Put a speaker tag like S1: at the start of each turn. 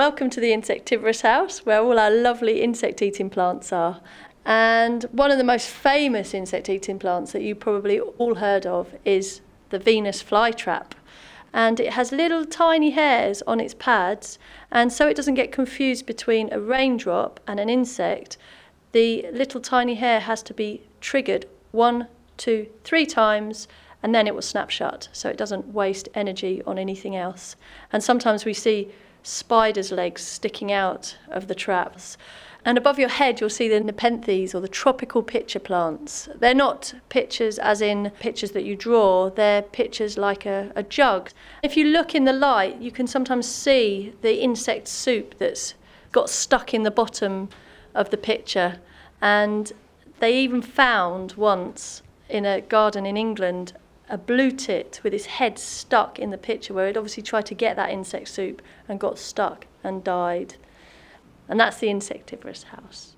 S1: Welcome to the insectivorous house where all our lovely insect eating plants are. And one of the most famous insect eating plants that you probably all heard of is the Venus flytrap. And it has little tiny hairs on its pads, and so it doesn't get confused between a raindrop and an insect, the little tiny hair has to be triggered one, two, three times, and then it will snap shut, so it doesn't waste energy on anything else. And sometimes we see spiders' legs sticking out of the traps. And above your head, you'll see the nepenthes or the tropical pitcher plants. They're not pitchers as in pictures that you draw, they're pitchers like a, a jug. If you look in the light, you can sometimes see the insect soup that's got stuck in the bottom of the pitcher. And they even found once in a garden in England a blue tit with his head stuck in the pitcher where it obviously tried to get that insect soup and got stuck and died. And that's the insectivorous house.